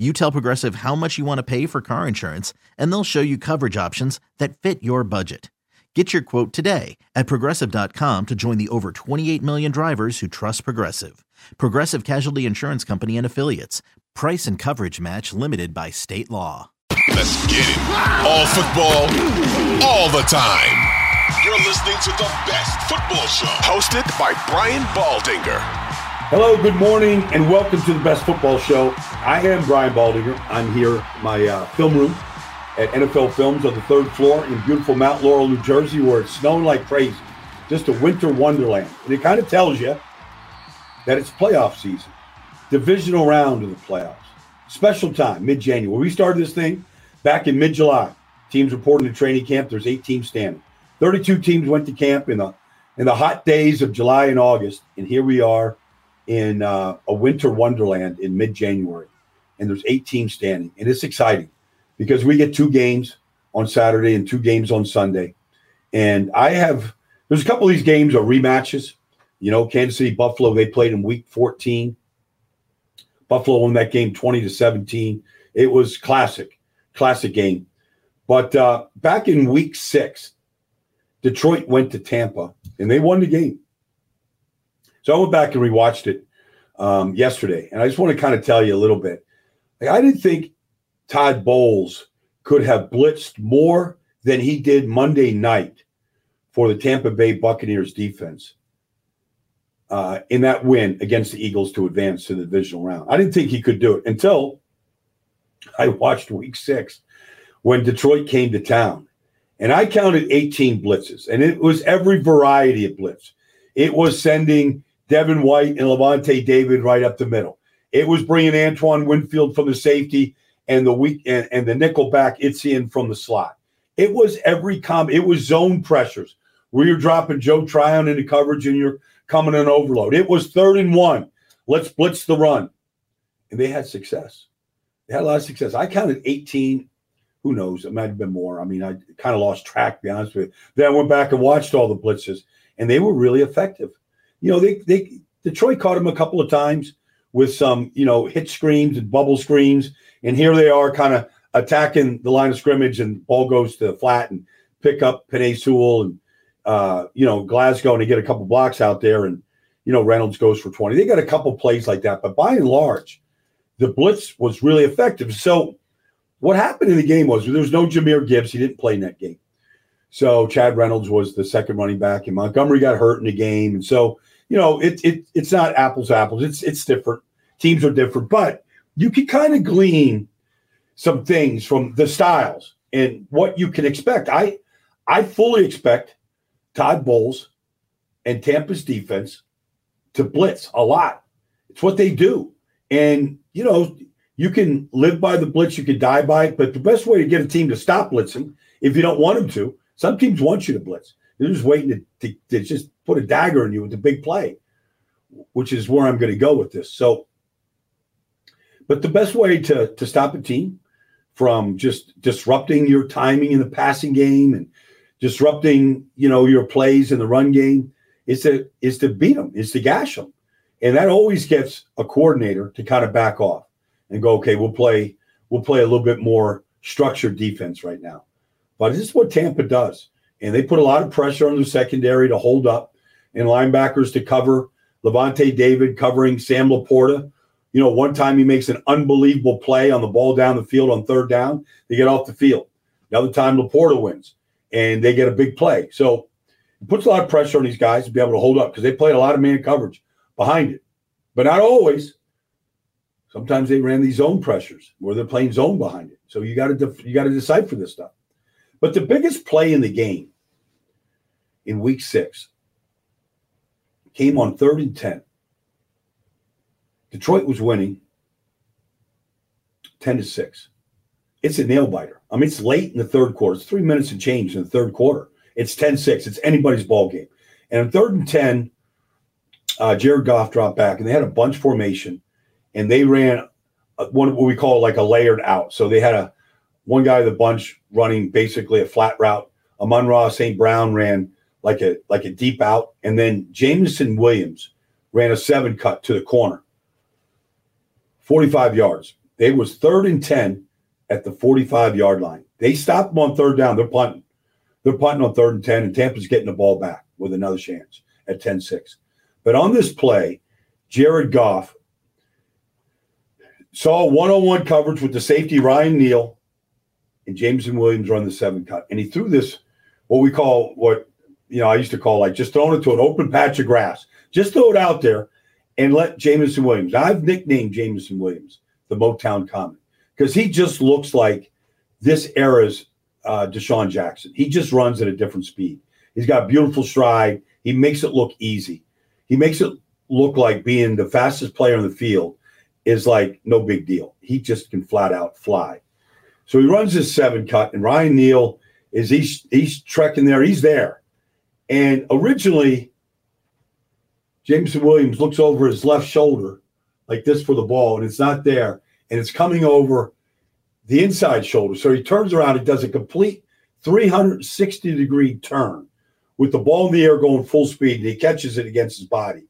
you tell Progressive how much you want to pay for car insurance, and they'll show you coverage options that fit your budget. Get your quote today at progressive.com to join the over 28 million drivers who trust Progressive. Progressive Casualty Insurance Company and Affiliates. Price and coverage match limited by state law. Let's get it. All football, all the time. You're listening to the best football show, hosted by Brian Baldinger. Hello, good morning, and welcome to the Best Football Show. I am Brian Baldinger. I'm here, my uh, film room at NFL Films on the third floor in beautiful Mount Laurel, New Jersey, where it's snowing like crazy. Just a winter wonderland. And it kind of tells you that it's playoff season, divisional round of the playoffs, special time, mid January. We started this thing back in mid July. Teams reporting to training camp. There's eight teams standing. 32 teams went to camp in the in the hot days of July and August, and here we are in uh, a winter wonderland in mid-January, and there's eight teams standing, and it's exciting because we get two games on Saturday and two games on Sunday, and I have there's a couple of these games are rematches. You know, Kansas City Buffalo they played in Week 14. Buffalo won that game 20 to 17. It was classic, classic game. But uh, back in Week Six, Detroit went to Tampa and they won the game. So I went back and rewatched it um, yesterday, and I just want to kind of tell you a little bit. Like, I didn't think Todd Bowles could have blitzed more than he did Monday night for the Tampa Bay Buccaneers defense uh, in that win against the Eagles to advance to the divisional round. I didn't think he could do it until I watched Week Six when Detroit came to town, and I counted 18 blitzes, and it was every variety of blitz. It was sending Devin White and Lavonte David right up the middle. It was bringing Antoine Winfield from the safety and the weak and, and the nickel back in from the slot. It was every com. It was zone pressures where you're dropping Joe Tryon into coverage and you're coming in overload. It was third and one. Let's blitz the run, and they had success. They had a lot of success. I counted 18. Who knows? It might have been more. I mean, I kind of lost track, to be honest with you. Then I went back and watched all the blitzes, and they were really effective you know, they they Detroit caught him a couple of times with some, you know, hit screens and bubble screens, and here they are kind of attacking the line of scrimmage, and ball goes to the flat and pick up Penei Sewell and uh, you know Glasgow, and they get a couple blocks out there, and you know Reynolds goes for twenty. They got a couple plays like that, but by and large, the blitz was really effective. So what happened in the game was there was no Jahmyr Gibbs; he didn't play in that game. So Chad Reynolds was the second running back, and Montgomery got hurt in the game, and so you know, it, it it's not apples apples. It's it's different. Teams are different, but you can kind of glean some things from the styles and what you can expect. I I fully expect Todd Bowles and Tampa's defense to blitz a lot. It's what they do. And you know, you can live by the blitz, you can die by it, but the best way to get a team to stop blitzing, if you don't want them to, some teams want you to blitz. They're just waiting to, to, to just put a dagger in you with a big play, which is where I'm going to go with this. So, but the best way to to stop a team from just disrupting your timing in the passing game and disrupting, you know, your plays in the run game is to is to beat them, is to gash them, and that always gets a coordinator to kind of back off and go, okay, we'll play we'll play a little bit more structured defense right now. But this is what Tampa does and they put a lot of pressure on the secondary to hold up and linebackers to cover Lavonte David covering Sam LaPorta. You know, one time he makes an unbelievable play on the ball down the field on third down. They get off the field. The other time LaPorta wins and they get a big play. So it puts a lot of pressure on these guys to be able to hold up because they played a lot of man coverage behind it, but not always. Sometimes they ran these zone pressures where they're playing zone behind it. So you got to def- you got to decipher this stuff. But the biggest play in the game in week six came on third and 10. Detroit was winning 10 to 6. It's a nail biter. I mean, it's late in the third quarter. It's three minutes and change in the third quarter. It's 10 6. It's anybody's ball game. And on third and 10, uh, Jared Goff dropped back and they had a bunch formation and they ran one what we call like a layered out. So they had a one guy of the bunch running basically a flat route. Amon-Ra St. Brown ran like a like a deep out, and then Jameson Williams ran a seven cut to the corner, 45 yards. They was third and 10 at the 45 yard line. They stopped them on third down. They're punting. They're punting on third and 10, and Tampa's getting the ball back with another chance at 10 6. But on this play, Jared Goff saw one on one coverage with the safety Ryan Neal and Jameson Williams run the seven cut. And he threw this, what we call, what, you know, I used to call like just throwing it to an open patch of grass. Just throw it out there and let Jameson Williams. I've nicknamed Jameson Williams the Motown Comet because he just looks like this era's uh, DeSean Jackson. He just runs at a different speed. He's got beautiful stride. He makes it look easy. He makes it look like being the fastest player in the field is like no big deal. He just can flat out fly. So he runs his seven cut, and Ryan Neal is he's he's trekking there. He's there, and originally Jameson Williams looks over his left shoulder like this for the ball, and it's not there, and it's coming over the inside shoulder. So he turns around and does a complete 360 degree turn with the ball in the air going full speed, and he catches it against his body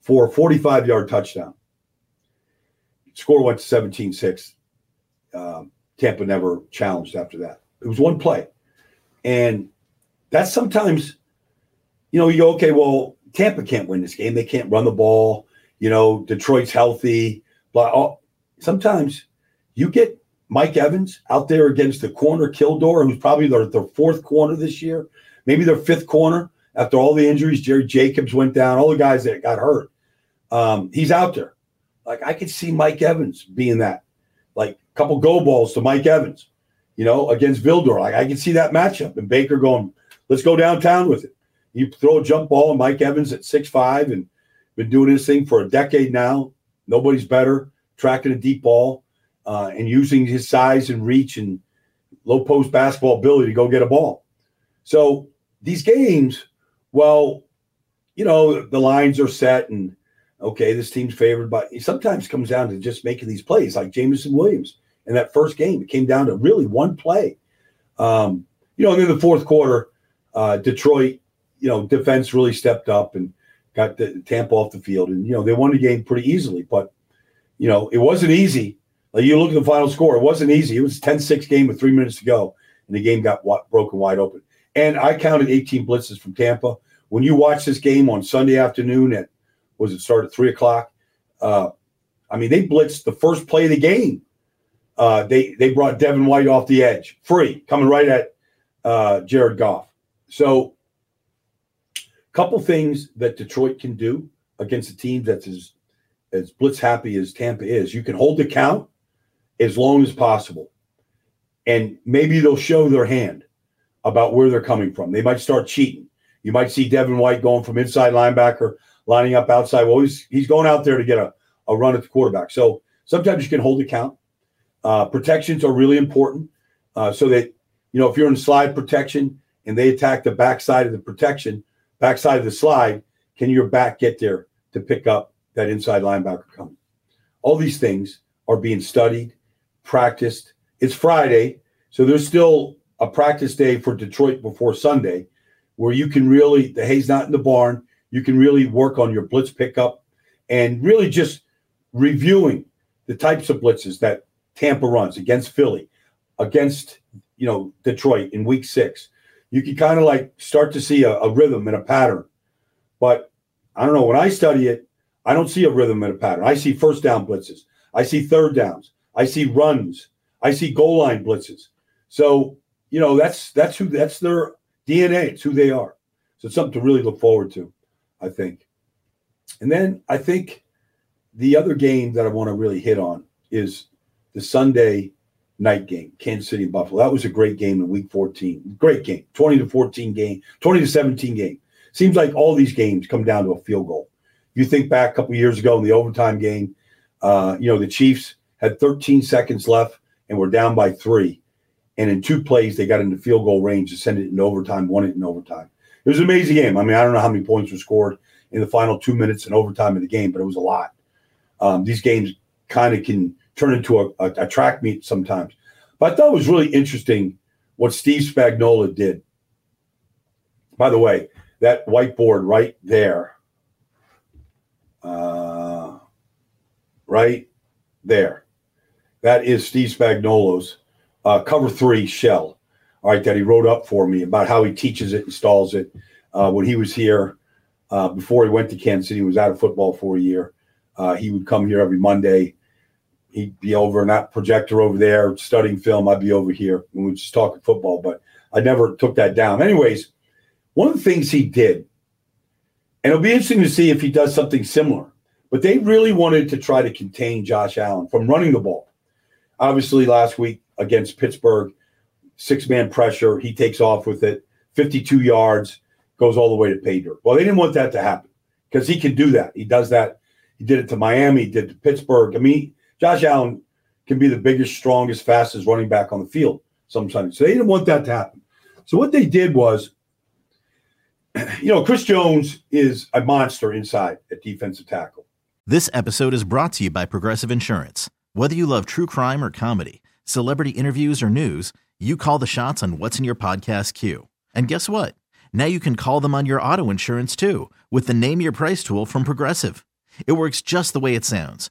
for a 45 yard touchdown. Score went to 17 6. Um, Tampa never challenged after that. It was one play. And that's sometimes, you know, you go, okay, well, Tampa can't win this game. They can't run the ball. You know, Detroit's healthy. But sometimes you get Mike Evans out there against the corner Vildor, who's probably their, their fourth corner this year, maybe their fifth corner after all the injuries. Jerry Jacobs went down, all the guys that got hurt. Um, he's out there. Like I could see Mike Evans being that, like couple go balls to Mike Evans, you know, against Vildor. Like I can see that matchup and Baker going, let's go downtown with it. You throw a jump ball and Mike Evans at six five and been doing this thing for a decade now. Nobody's better tracking a deep ball uh, and using his size and reach and low post basketball ability to go get a ball. So these games, well, you know, the lines are set and okay, this team's favored, but it sometimes comes down to just making these plays like Jameson Williams in that first game. It came down to really one play. Um, you know, and then the fourth quarter, uh, Detroit, you know, defense really stepped up and got the Tampa off the field. And, you know, they won the game pretty easily, but, you know, it wasn't easy. Like you look at the final score, it wasn't easy. It was a 10 6 game with three minutes to go, and the game got broken wide open. And I counted 18 blitzes from Tampa. When you watch this game on Sunday afternoon at was it started at three o'clock? Uh, I mean, they blitzed the first play of the game. Uh, they they brought Devin White off the edge, free, coming right at uh, Jared Goff. So, a couple things that Detroit can do against a team that's as as blitz happy as Tampa is. You can hold the count as long as possible, and maybe they'll show their hand about where they're coming from. They might start cheating. You might see Devin White going from inside linebacker lining up outside. Well, he's, he's going out there to get a, a run at the quarterback. So sometimes you can hold account. Uh, protections are really important uh, so that, you know, if you're in slide protection and they attack the backside of the protection, backside of the slide, can your back get there to pick up that inside linebacker coming? All these things are being studied, practiced. It's Friday, so there's still a practice day for Detroit before Sunday where you can really, the hay's not in the barn you can really work on your blitz pickup and really just reviewing the types of blitzes that Tampa runs against Philly, against you know Detroit in Week Six. You can kind of like start to see a, a rhythm and a pattern. But I don't know when I study it, I don't see a rhythm and a pattern. I see first down blitzes. I see third downs. I see runs. I see goal line blitzes. So you know that's that's who that's their DNA. It's who they are. So it's something to really look forward to. I think. And then I think the other game that I want to really hit on is the Sunday night game, Kansas City Buffalo. That was a great game in week 14. Great game. 20 to 14 game, 20 to 17 game. Seems like all these games come down to a field goal. You think back a couple years ago in the overtime game, uh, you know, the Chiefs had 13 seconds left and were down by three. And in two plays, they got into field goal range to send it in overtime, won it in overtime. It was an amazing game. I mean, I don't know how many points were scored in the final two minutes and overtime of the game, but it was a lot. Um, these games kind of can turn into a, a, a, track meet sometimes. But I thought it was really interesting what Steve Spagnuolo did. By the way, that whiteboard right there, uh, right there, that is Steve Spagnuolo's uh, cover three shell. All right, that he wrote up for me about how he teaches it, installs it. Uh, when he was here, uh, before he went to Kansas City, he was out of football for a year. Uh, he would come here every Monday. He'd be over in that projector over there studying film. I'd be over here and we'd just talk football, but I never took that down. Anyways, one of the things he did, and it'll be interesting to see if he does something similar, but they really wanted to try to contain Josh Allen from running the ball. Obviously, last week against Pittsburgh, six man pressure, he takes off with it, 52 yards, goes all the way to pay dirt. Well, they didn't want that to happen because he can do that. He does that he did it to Miami, did to Pittsburgh. I mean, Josh Allen can be the biggest, strongest, fastest running back on the field sometimes. So they didn't want that to happen. So what they did was, you know, Chris Jones is a monster inside at defensive tackle. This episode is brought to you by Progressive Insurance. Whether you love true crime or comedy, celebrity interviews or news, you call the shots on what's in your podcast queue. And guess what? Now you can call them on your auto insurance too with the Name Your Price tool from Progressive. It works just the way it sounds.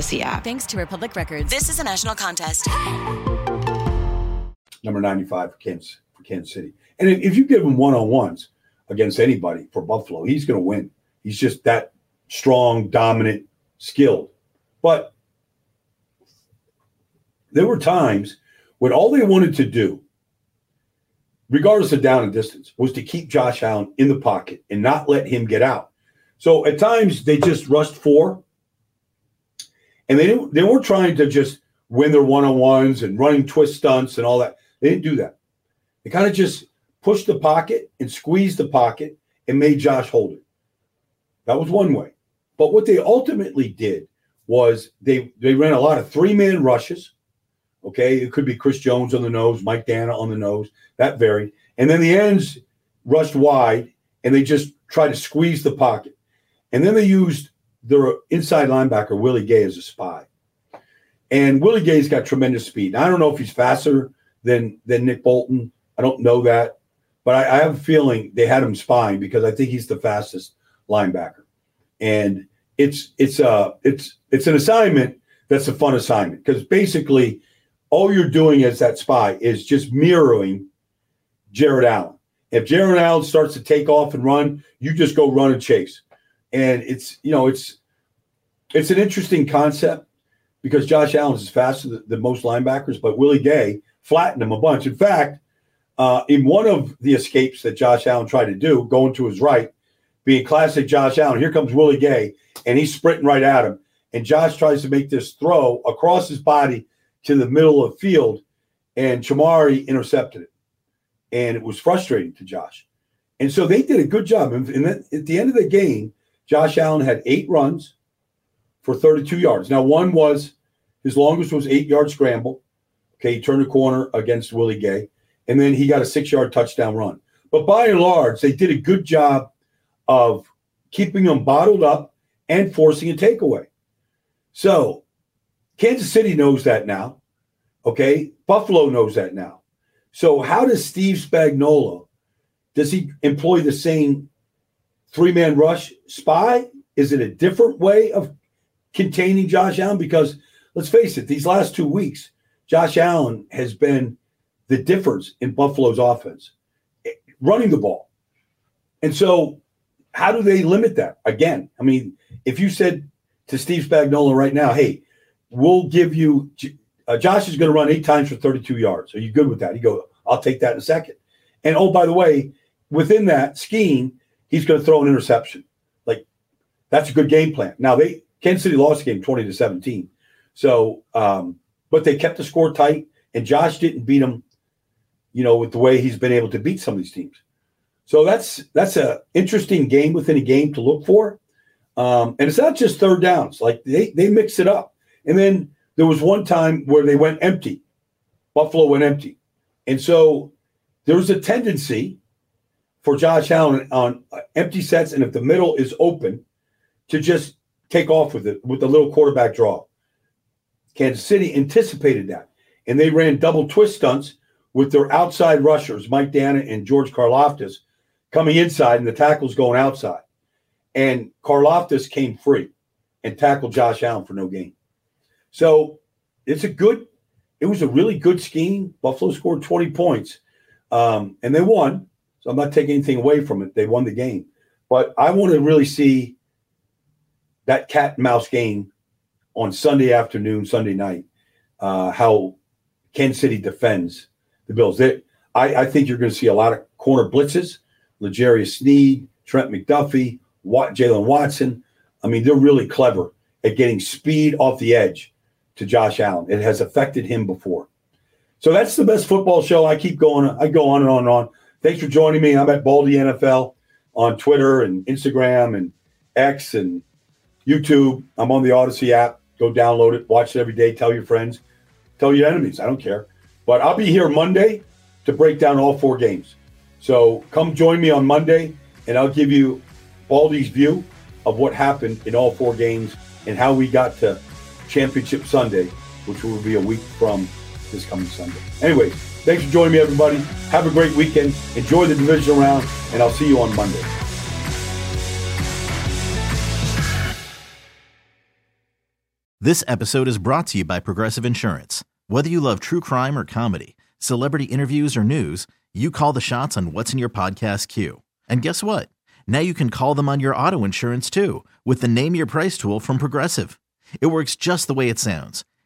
Audacy app. Thanks to Republic Records. This is a national contest number 95 for Kansas, for Kansas City. And if you give him one on ones against anybody for Buffalo, he's going to win. He's just that strong, dominant, skilled. But there were times when all they wanted to do, regardless of down and distance, was to keep Josh Allen in the pocket and not let him get out. So at times they just rushed four, and they didn't, they weren't trying to just win their one on ones and running twist stunts and all that. They didn't do that. They kind of just pushed the pocket and squeezed the pocket and made Josh hold it. That was one way. But what they ultimately did was they they ran a lot of three man rushes. Okay, it could be Chris Jones on the nose, Mike Danna on the nose. That varied, and then the ends rushed wide, and they just tried to squeeze the pocket. And then they used their inside linebacker Willie Gay is a spy. And Willie Gay's got tremendous speed. Now, I don't know if he's faster than than Nick Bolton. I don't know that, but I, I have a feeling they had him spying because I think he's the fastest linebacker, and it's it's uh it's it's an assignment that's a fun assignment because basically all you're doing as that spy is just mirroring Jared Allen. If Jared Allen starts to take off and run, you just go run and chase. And it's you know it's it's an interesting concept because Josh Allen is faster than, than most linebackers, but Willie Gay flattened him a bunch. In fact, uh, in one of the escapes that Josh Allen tried to do, going to his right, being classic Josh Allen, here comes Willie Gay, and he's sprinting right at him. and Josh tries to make this throw across his body to the middle of field, and Chamarri intercepted it. And it was frustrating to Josh. And so they did a good job. And at the end of the game, Josh Allen had eight runs for 32 yards. Now, one was his longest was eight yard scramble. Okay, he turned a corner against Willie Gay, and then he got a six yard touchdown run. But by and large, they did a good job of keeping them bottled up and forcing a takeaway. So Kansas City knows that now. Okay, Buffalo knows that now. So how does Steve Spagnuolo does he employ the same three man rush spy? Is it a different way of containing Josh Allen? Because let's face it, these last two weeks, Josh Allen has been the difference in Buffalo's offense, running the ball. And so, how do they limit that? Again, I mean, if you said to Steve Spagnuolo right now, hey, we'll give you, uh, Josh is going to run eight times for 32 yards. Are you good with that? He go, I'll take that in a second. And oh, by the way, within that scheme, he's going to throw an interception. Like that's a good game plan. Now they Kansas City lost the game 20 to 17. So, um, but they kept the score tight, and Josh didn't beat them, you know, with the way he's been able to beat some of these teams. So that's that's a interesting game within a game to look for. Um, and it's not just third downs; like they they mix it up. And then there was one time where they went empty. Buffalo went empty, and so there was a tendency for Josh Allen on empty sets, and if the middle is open, to just take off with it with the little quarterback draw. Kansas City anticipated that, and they ran double twist stunts with their outside rushers, Mike Danna and George Karlaftis, coming inside, and the tackles going outside. And Karlaftis came free and tackled Josh Allen for no gain. So it's a good, it was a really good scheme. Buffalo scored 20 points, um, and they won. So I'm not taking anything away from it. They won the game. But I want to really see that cat and mouse game on Sunday afternoon, Sunday night, uh, how Kansas City defends the Bills. They, I, I, think you're going to see a lot of corner blitzes, L'Jarius Sneed, Trent McDuffie, Wat, Jaylen Watson. I mean, they're really clever at getting speed off the edge to Josh Allen. It has affected him before. So that's the best football show. I keep going. I go on and on and on. Thanks for joining me. I'm at Baldy NFL on Twitter and Instagram and X and YouTube. I'm on the Audacy app. Go download it, watch it every day. Tell your friends, tell your enemies. I don't care. But I'll be here Monday to break down all four games. So come join me on Monday, and I'll give you Baldy's view of what happened in all four games and how we got to Championship Sunday, which will be a week from this coming Sunday. Anyways, thanks for joining me, everybody. Have a great weekend. Enjoy the divisional round, and I'll see you on Monday. This episode is brought to you by Progressive Insurance. Whether you love true crime or comedy, celebrity interviews or news, you call the shots on what's in your podcast queue. And guess what? Now you can call them on your auto insurance too with the Name Your Price tool from Progressive. It works just the way it sounds.